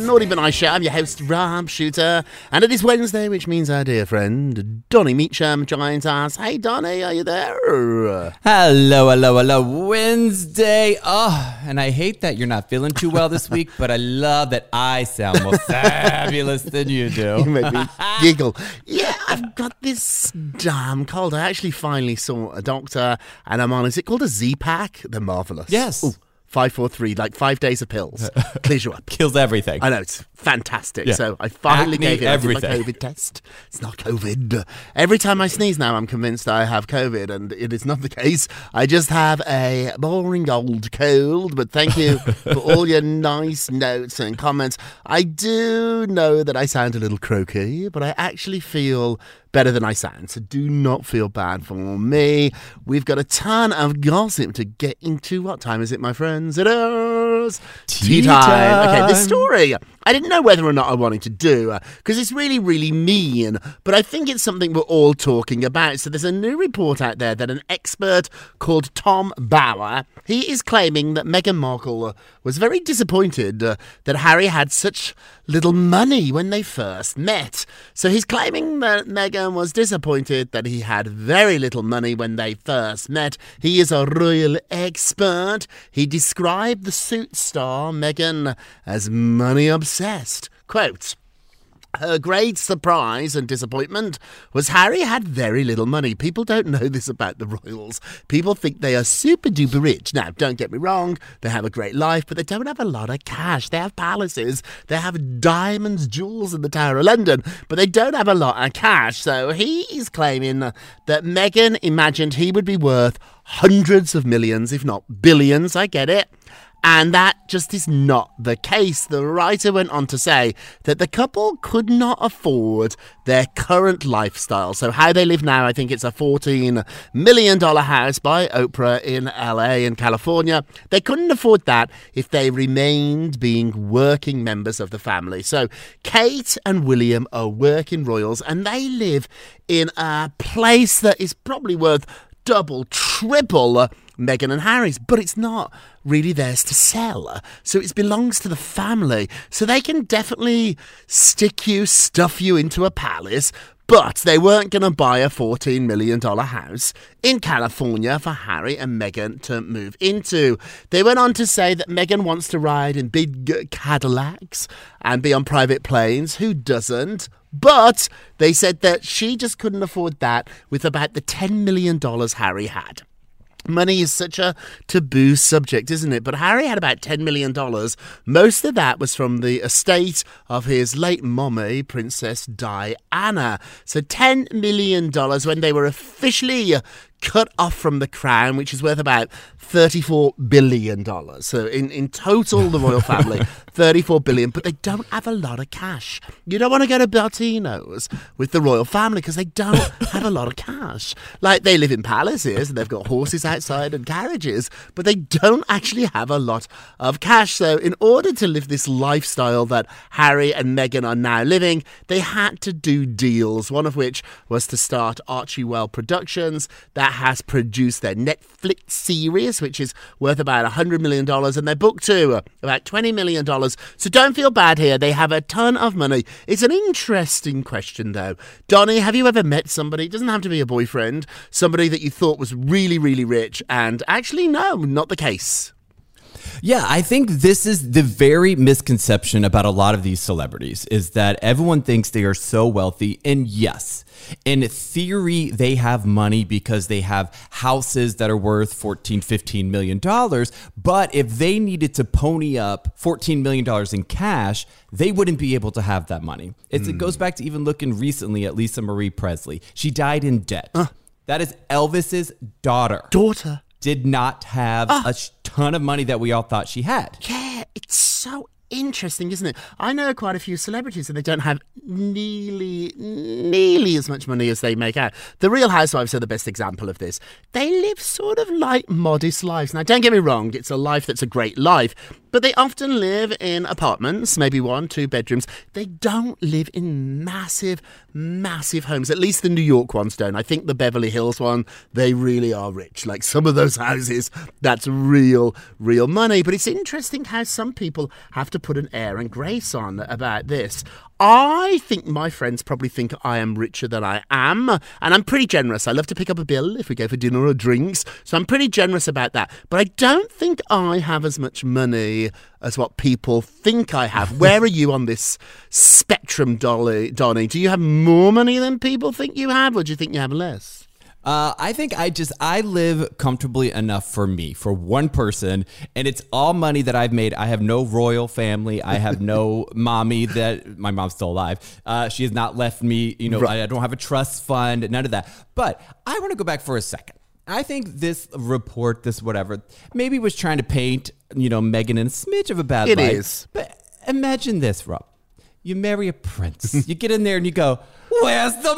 The Naughty But Nice Show. I'm your host, Rob Shooter. And it is Wednesday, which means our dear friend, Donny Meacham, joins us. Hey, Donny, are you there? Hello, hello, hello. Wednesday. Oh, and I hate that you're not feeling too well this week, but I love that I sound more fabulous than you do. You make me giggle. Yeah, I've got this damn cold. I actually finally saw a doctor, and I'm on, is it called a Z-Pak? They're marvellous. Yes. Ooh, 543, like five days of pills. Clears you up. Kills everything. I know it's fantastic. Yeah. So I finally Acne, gave it I did my. COVID test. It's not COVID. Every time I sneeze now, I'm convinced I have COVID, and it is not the case. I just have a boring old cold. But thank you for all your nice notes and comments. I do know that I sound a little croaky, but I actually feel better than I sound. So do not feel bad for me. We've got a ton of gossip to get into. What time is it, my friends? Tea time. Okay, this story I didn't know whether or not I wanted to do because it's really, really mean. But I think it's something we're all talking about. So there's a new report out there that an expert called Tom Bower he is claiming that Meghan Markle uh, was very disappointed uh, that Harry had such little money when they first met. So he's claiming that Meghan was disappointed that he had very little money when they first met. He is a royal expert. He described the star Meghan as money obsessed. Quote. Her great surprise and disappointment was Harry had very little money. People don't know this about the royals. People think they are super duper rich. Now, don't get me wrong, they have a great life, but they don't have a lot of cash. They have palaces, they have diamonds, jewels in the Tower of London, but they don't have a lot of cash. So he is claiming that Meghan imagined he would be worth hundreds of millions, if not billions. I get it. And that just is not the case. The writer went on to say that the couple could not afford their current lifestyle. So, how they live now, I think it's a $14 million house by Oprah in LA in California. They couldn't afford that if they remained being working members of the family. So, Kate and William are working royals and they live in a place that is probably worth double, triple Meghan and Harry's, but it's not really theirs to sell. So it belongs to the family. So they can definitely stick you, stuff you into a palace. But they weren't going to buy a $14 million house in California for Harry and Meghan to move into. They went on to say that Meghan wants to ride in big Cadillacs and be on private planes. Who doesn't? But they said that she just couldn't afford that with about the $10 million Harry had. Money is such a taboo subject, isn't it? But Harry had about $10 million. Most of that was from the estate of his late mommy, Princess Diana. So $10 million when they were officially cut off from the crown, which is worth about $34 billion. So in, in total, the royal family, 34 billion, but they don't have a lot of cash. You don't want to go to Bertino's with the royal family because they don't have a lot of cash. Like they live in palaces and they've got horses outside and carriages, but they don't actually have a lot of cash. So in order to live this lifestyle that Harry and Meghan are now living, they had to do deals, one of which was to start Archewell Productions that has produced their Netflix series, which is worth about $100 million, and their book too, uh, about $20 million. So don't feel bad here. They have a ton of money. It's an interesting question, though. Donny, have you ever met somebody, it doesn't have to be a boyfriend, somebody that you thought was really, really rich, and actually, no, not the case? Yeah, I think this is the very misconception about a lot of these celebrities is that everyone thinks they are so wealthy. And yes, in theory, they have money because they have houses that are worth 14, 15 million dollars. But if they needed to pony up 14 million dollars in cash, they wouldn't be able to have that money. It's, It goes hmm. back to even looking recently at Lisa Marie Presley. She died in debt. That is Elvis's daughter Daughter. Did not have ah. a ton of money that we all thought she had. Yeah, it's so interesting, isn't it? I know quite a few celebrities and they don't have nearly, nearly as much money as they make out. The Real Housewives are the best example of this. They live sort of like modest lives. Now, don't get me wrong, it's a life that's a great life, but they often live in apartments, maybe one, two bedrooms. They don't live in massive, massive homes. At least the New York ones don't. I think the Beverly Hills one, they really are rich. Like some of those houses, that's real, real money. But it's interesting how some people have to put an air and grace on about this. I think my friends probably think I am richer than I am, and I'm pretty generous. I love to pick up a bill if we go for dinner or drinks, so I'm pretty generous about that. But I don't think I have as much money as what people think I have. Where are you on this spectrum, Dolly, Donny? Do you have more money than people think you have, or do you think you have less? Uh, I think I just I live comfortably enough for me, for one person, and it's all money that I've made. I have no royal family. I have no mommy that my mom's still alive. Uh, she has not left me. You know, I, I don't have a trust fund. None of that. But I want to go back for a second. I think this report, this whatever, maybe was trying to paint you know Meghan in a smidge of a bad It light. is. But imagine this, Rob. You marry a prince. you get in there and you go, "Where's the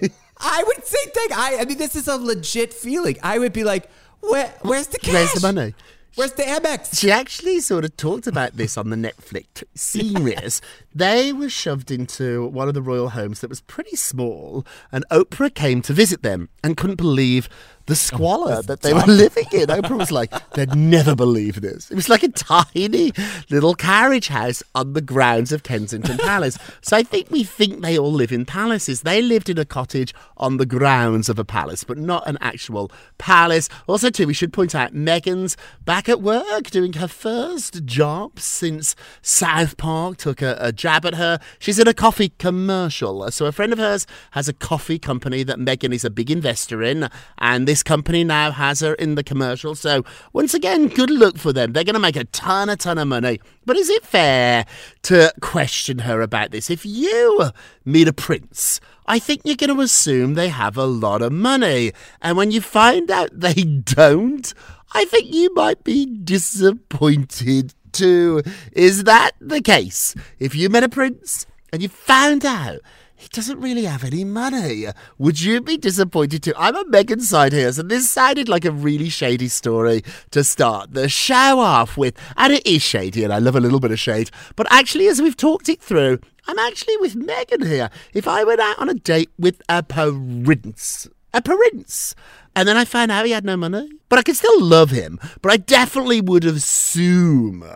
money?" I would say, "Thank." I, I mean, this is a legit feeling. I would be like, "Where? Where's the cash? Where's the money? Where's the Amex?" She actually sort of talked about this on the Netflix series. they were shoved into one of the royal homes that was pretty small, and Oprah came to visit them and couldn't believe the squalor that they were living in. Oprah was like, they'd never believe this. It was like a tiny little carriage house on the grounds of Kensington Palace. So I think we think they all live in palaces. They lived in a cottage on the grounds of a palace, but not an actual palace. Also, too, we should point out Meghan's back at work doing her first job since South Park took a, a jab at her. She's in a coffee commercial. So a friend of hers has a coffee company that Meghan is a big investor in, and this company now has her in the commercial. So once again, good luck for them. They're going to make a ton, a ton of money. But is it fair to question her about this? If you meet a prince, I think you're going to assume they have a lot of money. And when you find out they don't, I think you might be disappointed too. Is that the case? If you met a prince and you found out he doesn't really have any money. Would you be disappointed too? I'm on Meghan's side here, so this sounded like a really shady story to start the show off with. And it is shady, and I love a little bit of shade. But actually, as we've talked it through, I'm actually with Meghan here. If I went out on a date with a prince, a prince, and then I found out he had no money, but I could still love him, but I definitely would assume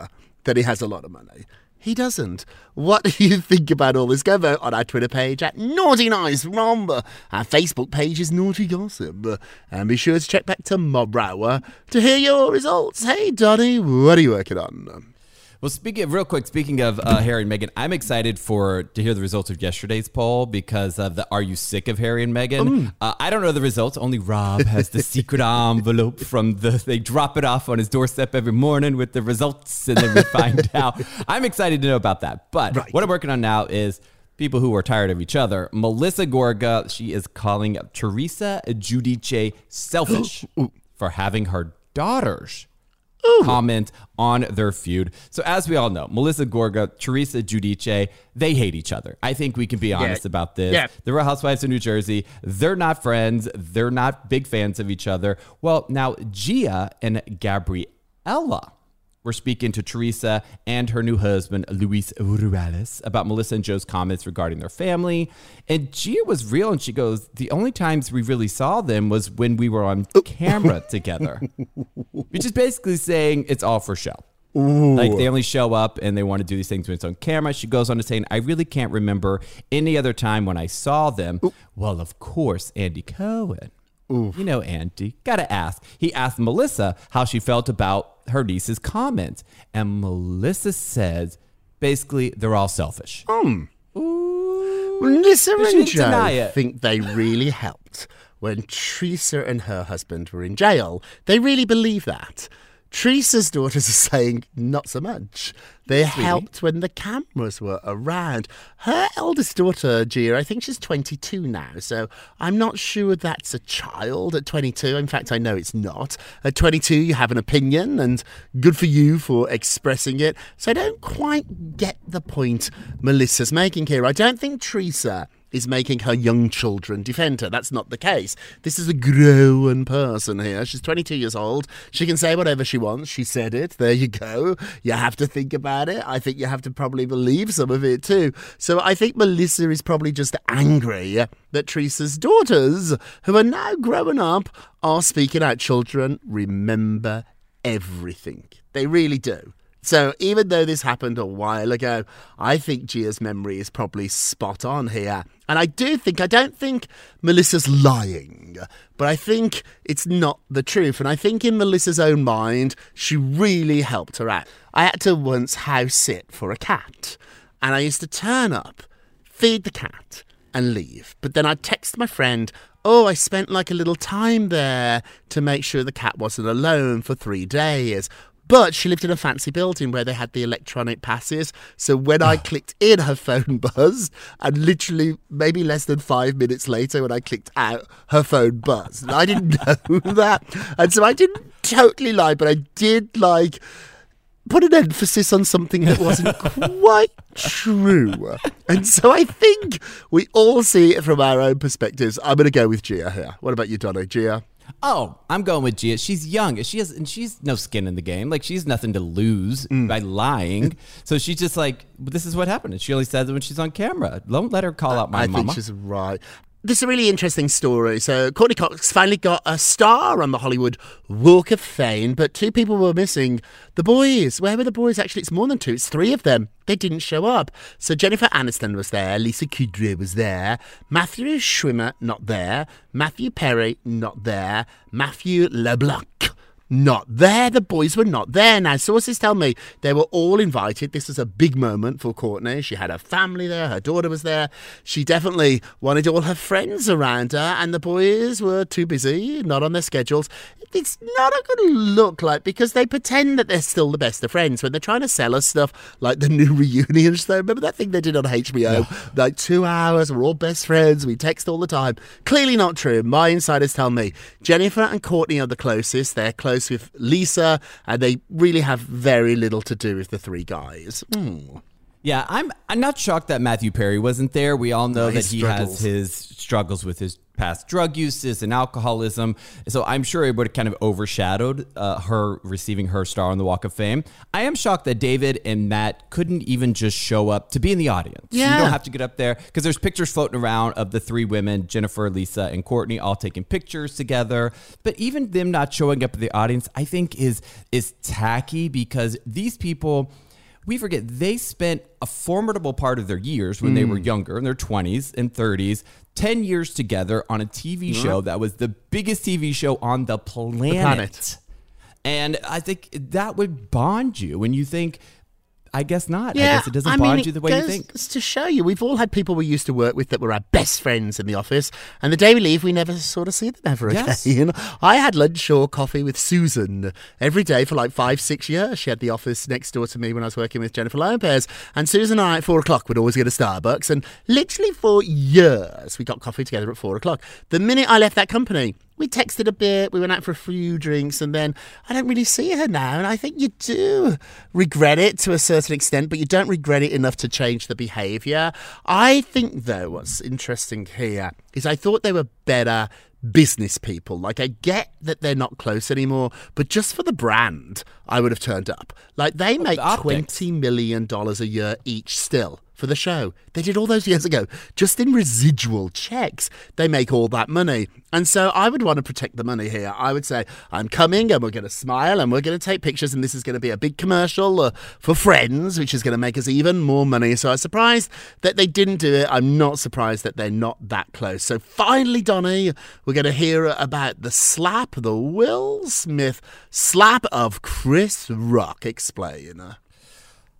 that he has a lot of money. He doesn't. What do you think about all this? Go vote on our Twitter page at Naughty Nice Rob. Our Facebook page is Naughty Gossip. And be sure to check back to tomorrow uh, to hear your results. Hey, Donny, what are you working on? Well, speaking of real quick, speaking of uh, Harry and Meghan, I'm excited for to hear the results of yesterday's poll because of the "Are you sick of Harry and Meghan?" Uh, I don't know the results. Only Rob has the secret envelope from the. They drop it off on his doorstep every morning with the results, and then we find out. I'm excited to know about that. But Right. what I'm working on now is people who are tired of each other. Melissa Gorga, she is calling Teresa Giudice selfish for having her daughters comment on their feud. So as we all know, Melissa Gorga, Teresa Giudice, they hate each other. I think we can be honest about this. Yeah. The Real Housewives of New Jersey, they're not friends. They're not big fans of each other. Well, now Gia and Gabriella were speaking to Teresa and her new husband, Luis Ruelas, about Melissa and Joe's comments regarding their family. And Gia was real and she goes, The only times we really saw them was when we were on camera together. Which is basically saying it's all for show. Like they only show up and they want to do these things when it's on camera. She goes on to saying, I really can't remember any other time when I saw them. Well, of course, Andy Cohen. You know, Andy. Gotta ask. He asked Melissa how she felt about her niece's comments. And Melissa says, basically, they're all selfish. Melissa But she and Joe think they really helped when Teresa and her husband were in jail. They really believe that. Teresa's daughters are saying not so much. They helped when the cameras were around. Her eldest daughter, Gia, I think she's 22 now, so I'm not sure that's a child at 22. In fact, I know it's not. At 22, you have an opinion, and good for you for expressing it. So I don't quite get the point Melissa's making here. I don't think Teresa is making her young children defend her. That's not the case. This is a grown person here. She's 22 years old. She can say whatever she wants. She said it. There you go. You have to think about it. I think you have to probably believe some of it too. So I think Melissa is probably just angry that Teresa's daughters, who are now growing up, are speaking out. Children, remember everything. They really do. So even though this happened a while ago, I think Gia's memory is probably spot on here. And I do think, I don't think Melissa's lying, but I think it's not the truth. And I think in Melissa's own mind, she really helped her out. I had to once house sit for a cat, and I used to turn up, feed the cat, and leave. But then I'd text my friend, Oh, I spent like a little time there to make sure the cat wasn't alone for three days. But she lived in a fancy building where they had the electronic passes. So when I clicked in, her phone buzzed. And literally, maybe less than five minutes later, when I clicked out, her phone buzzed. And I didn't know that. And so I didn't totally lie, but I did like put an emphasis on something that wasn't quite true. And so I think we all see it from our own perspectives. I'm going to go with Gia here. What about you, Donna? Gia? Oh, I'm going with Gia. She's young. She has, and she's no skin in the game. Like she's nothing to lose mm. by lying. So she's just like, this is what happened. And she only says it when she's on camera. Don't let her call out my I mama. think she's right. This is a really interesting story. So, Courteney Cox finally got a star on the Hollywood Walk of Fame, but two people were missing. The boys. Where were the boys? Actually, it's more than two. It's three of them. They didn't show up. So, Jennifer Aniston was there. Lisa Kudrow was there. Matthew Schwimmer, not there. Matthew Perry, not there. Matthew LeBlanc not there. The boys were not there. Now, sources tell me they were all invited. This was a big moment for Courteney. She had her family there, her daughter was there. She definitely wanted all her friends around her, and the boys were too busy, not on their schedules. It's not a good look like because they pretend that they're still the best of friends when they're trying to sell us stuff like the new reunion show. Remember that thing they did on HBO? Like two hours, we're all best friends, we text all the time. Clearly not true. My insiders tell me Jennifer and Courteney are the closest. They're close with Lisa, and they really have very little to do with the three guys. Hmm. Yeah, I'm I'm not shocked that Matthew Perry wasn't there. We all know No, that he struggles. has his struggles with his past drug uses and alcoholism. So I'm sure it would have kind of overshadowed uh, her receiving her star on the Walk of Fame. I am shocked that David and Matt couldn't even just show up to be in the audience. Yeah. You don't have to get up there because there's pictures floating around of the three women, Jennifer, Lisa, and Courteney, all taking pictures together. But even them not showing up in the audience, I think is is tacky because these people we forget they spent a formidable part of their years when they were younger in their 20s and 30s 10 years together on a tv mm-hmm. show that was the biggest tv show on the planet, planet. and i think that would bond you when you think I guess not. I guess it doesn't I bond mean, you the way you think. To show you, we've all had people we used to work with that were our best friends in the office, and the day we leave, we never sort of see them ever Yes. again. I had lunch or coffee with Susan every day for like five, six years. She had the office next door to me when I was working with Jennifer Lopez, and Susan and I at four o'clock would always go to Starbucks, and literally for years we got coffee together at four o'clock. The minute I left that company. We texted a bit, we went out for a few drinks, and then I don't really see her now. And I think you do regret it to a certain extent, but you don't regret it enough to change the behaviour. I think, though, what's interesting here is I thought they were better business people. Like, I get that they're not close anymore, but just for the brand, I would have turned up. Like, they make $20 million a year each still for the show. They did all those years ago. Just in residual checks, they make all that money. And so I would want to protect the money here. I would say, I'm coming and we're going to smile and we're going to take pictures and this is going to be a big commercial uh, for Friends, which is going to make us even more money. So I'm surprised that they didn't do it. I'm not surprised that they're not that close. So finally, Donny, we're going to hear about the slap, the Will Smith slap of Chris Rock. Explain.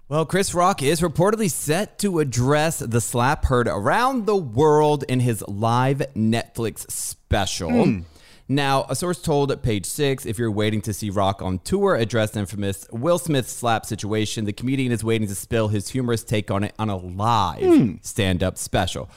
Well, Chris Rock is reportedly set to address the slap heard around the world in his live Netflix special. Hmm. Now, a source told Page Six if you're waiting to see Rock on tour address the infamous Will Smith slap situation, the comedian is waiting to spill his humorous take on it on a live hmm. stand up special.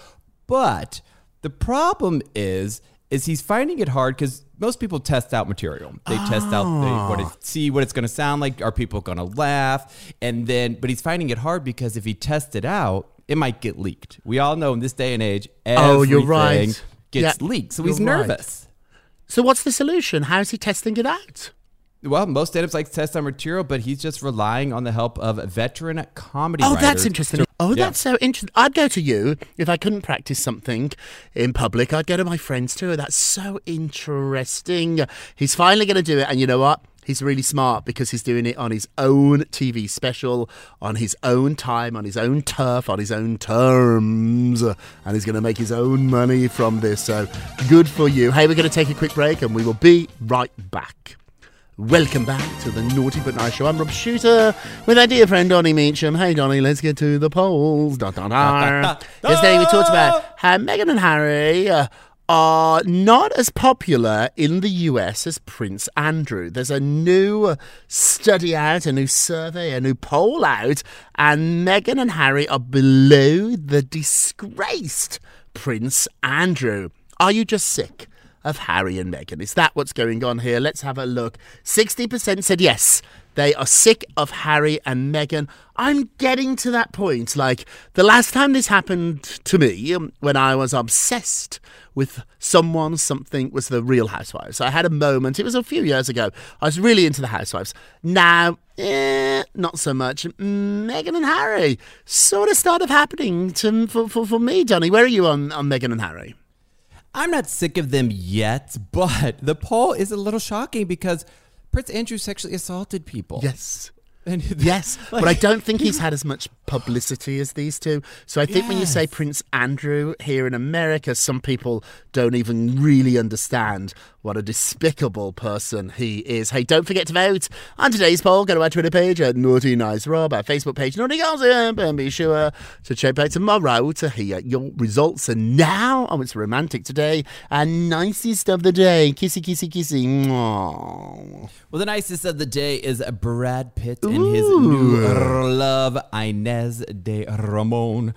But the problem is, is he's finding it hard because most people test out material. They test out they what it, ah. see what it's going to sound like. Are people going to laugh? And then, but he's finding it hard because if he tests it out, it might get leaked. We all know in this day and age, Oh, you're everything right. gets Yeah, leaked. So he's you're right. nervous. So what's the solution? How is he testing it out? Well, most stand-ups like to test on material, but he's just relying on the help of veteran comedy Oh, that's interesting. Oh, Yeah. that's so interesting. I'd go to you if I couldn't practice something in public. I'd go to my friends too. That's so interesting. He's finally going to do it, and you know what? He's really smart because he's doing it on his own TV special, on his own time, on his own turf, on his own terms, and he's going to make his own money from this. So good for you. Hey, we're going to take a quick break, and we will be right back. Welcome back to the Naughty But Nice Show. I'm Rob Shooter with our dear friend Donny Meacham. Hey, Donny, let's get to the polls. Da. Yesterday we talked about how Meghan and Harry uh, are not as popular in the US as Prince Andrew. There's a new study out, a new survey, a new poll out, and Meghan and Harry are below the disgraced Prince Andrew. Are you just sick? Of Harry and Meghan. Is that what's going on here? Let's have a look. 60% said yes. They are sick of Harry and Meghan. I'm getting to that point. Like the last time this happened to me, um, when I was obsessed with someone, something was the Real Housewives. I had a moment. It was a few years ago. I was really into the Housewives. Now, eh, not so much. Meghan and Harry sort of started happening to for, for, for me, Johnny. Where are you on, on Meghan and Harry? I'm not sick of them yet, but the poll is a little shocking because Prince Andrew sexually assaulted people. Yes. And Yes, but I don't think he's had as much publicity as these two. So I think when you say Prince Andrew here in America, some people don't even really understand what a despicable person he is. Hey, don't forget to vote on today's poll. Go to our Twitter page at Naughty Nice Rob, our Facebook page Naughty Gossip, and be sure to check back tomorrow to hear your results. And now, oh, it's romantic today, and nicest of the day, kissy, kissy, kissy. Well, the nicest of the day is Brad Pitt and his new love, Ines de Ramon.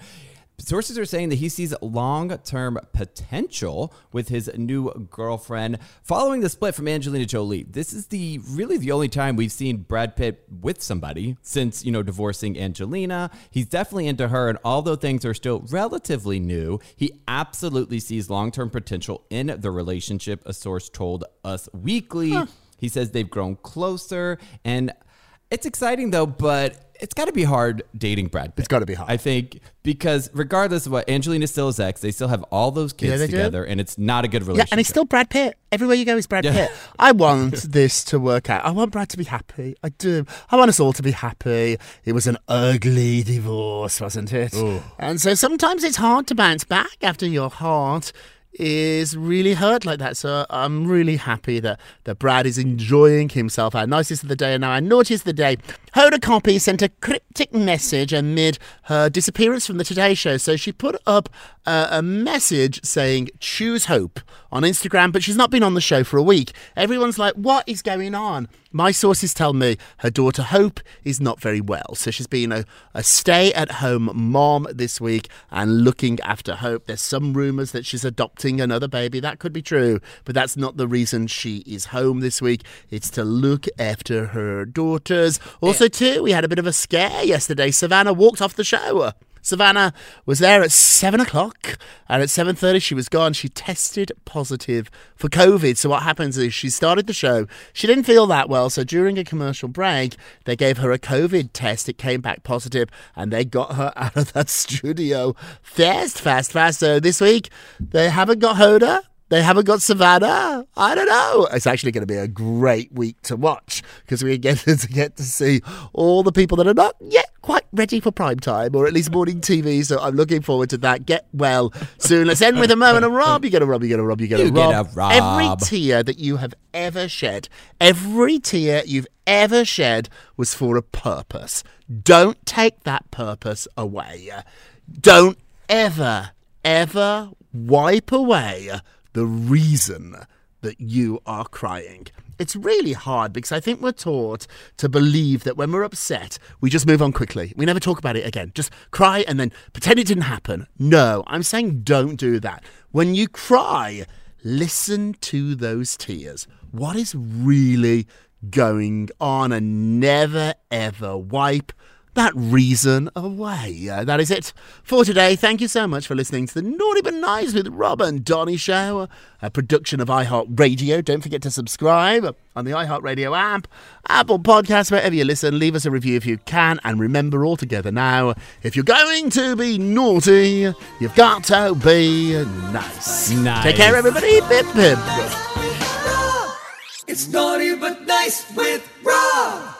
Sources are saying that he sees long term potential with his new girlfriend following the split from Angelina Jolie. This is the really the only time we've seen Brad Pitt with somebody since, you know, divorcing Angelina. He's definitely into her, and although things are still relatively new, he absolutely sees long term potential in the relationship, a source told Us Weekly. He says they've grown closer, and it's exciting though, but it's got to be hard dating Brad Pitt. It's gotta be hard. I think because regardless of what Angelina still is ex, they still have all those kids Yeah, they do. together, and it's not a good Yeah, relationship. and it's still Brad Pitt. Everywhere you go is Brad Yeah. Pitt. I want this to work out. I want Brad to be happy. I do. I want us all to be happy. It was an ugly divorce, wasn't it? And so sometimes it's hard to bounce back after your heart is really hurt like that. So I'm really happy that, that Brad is enjoying himself. Our nicest of the day and our naughtiest of the day. Hoda Kotb sent a cryptic message amid her disappearance from the Today Show. So she put up a message saying, choose hope on Instagram, but she's not been on the show for a week. Everyone's like, what is going on? My sources tell me her daughter Hope is not very well. So she's been a, a stay at home mom this week and looking after Hope. There's some rumours that she's adopting another baby. That could be true, but that's not the reason she is home this week. It's to look after her daughters. Also, too, we had a bit of a scare yesterday. Savannah walked off the show. Savannah was there at seven o'clock, and at seven thirty she was gone. She tested positive for COVID. So what happens is she started the show. She didn't feel that well, so during a commercial break, they gave her a COVID test. It came back positive, and they got her out of that studio fast, fast, fast. So this week they haven't got Hoda. They haven't got Savannah. I don't know. It's actually going to be a great week to watch because we get to get to see all the people that are not yet quite ready for prime time or at least morning TV. So I'm looking forward to that. Get well soon. Let's end with a moment of Rob. You get a Rob. You get a Rob. You get a You Rob. get a Rob. Every tear that you have ever shed, every tear you've ever shed was for a purpose. Don't take that purpose away. Don't ever, ever wipe away the reason that you are crying. It's really hard because I think we're taught to believe that when we're upset, we just move on quickly. We never talk about it again. Just cry and then pretend it didn't happen. No, I'm saying don't do that. When you cry, listen to those tears. What is really going on and never ever wipe that reason away. Uh, that is it for today. Thank you so much for listening to the Naughty But Nice with Rob and Donny show, a production of iHeartRadio. Don't forget to subscribe on the iHeartRadio app, Apple Podcasts, wherever you listen. Leave us a review if you can. And remember all together now, if you're going to be naughty, you've got to be nice. Nice. Take care, everybody. Pip, pip. It's naughty but nice with Rob.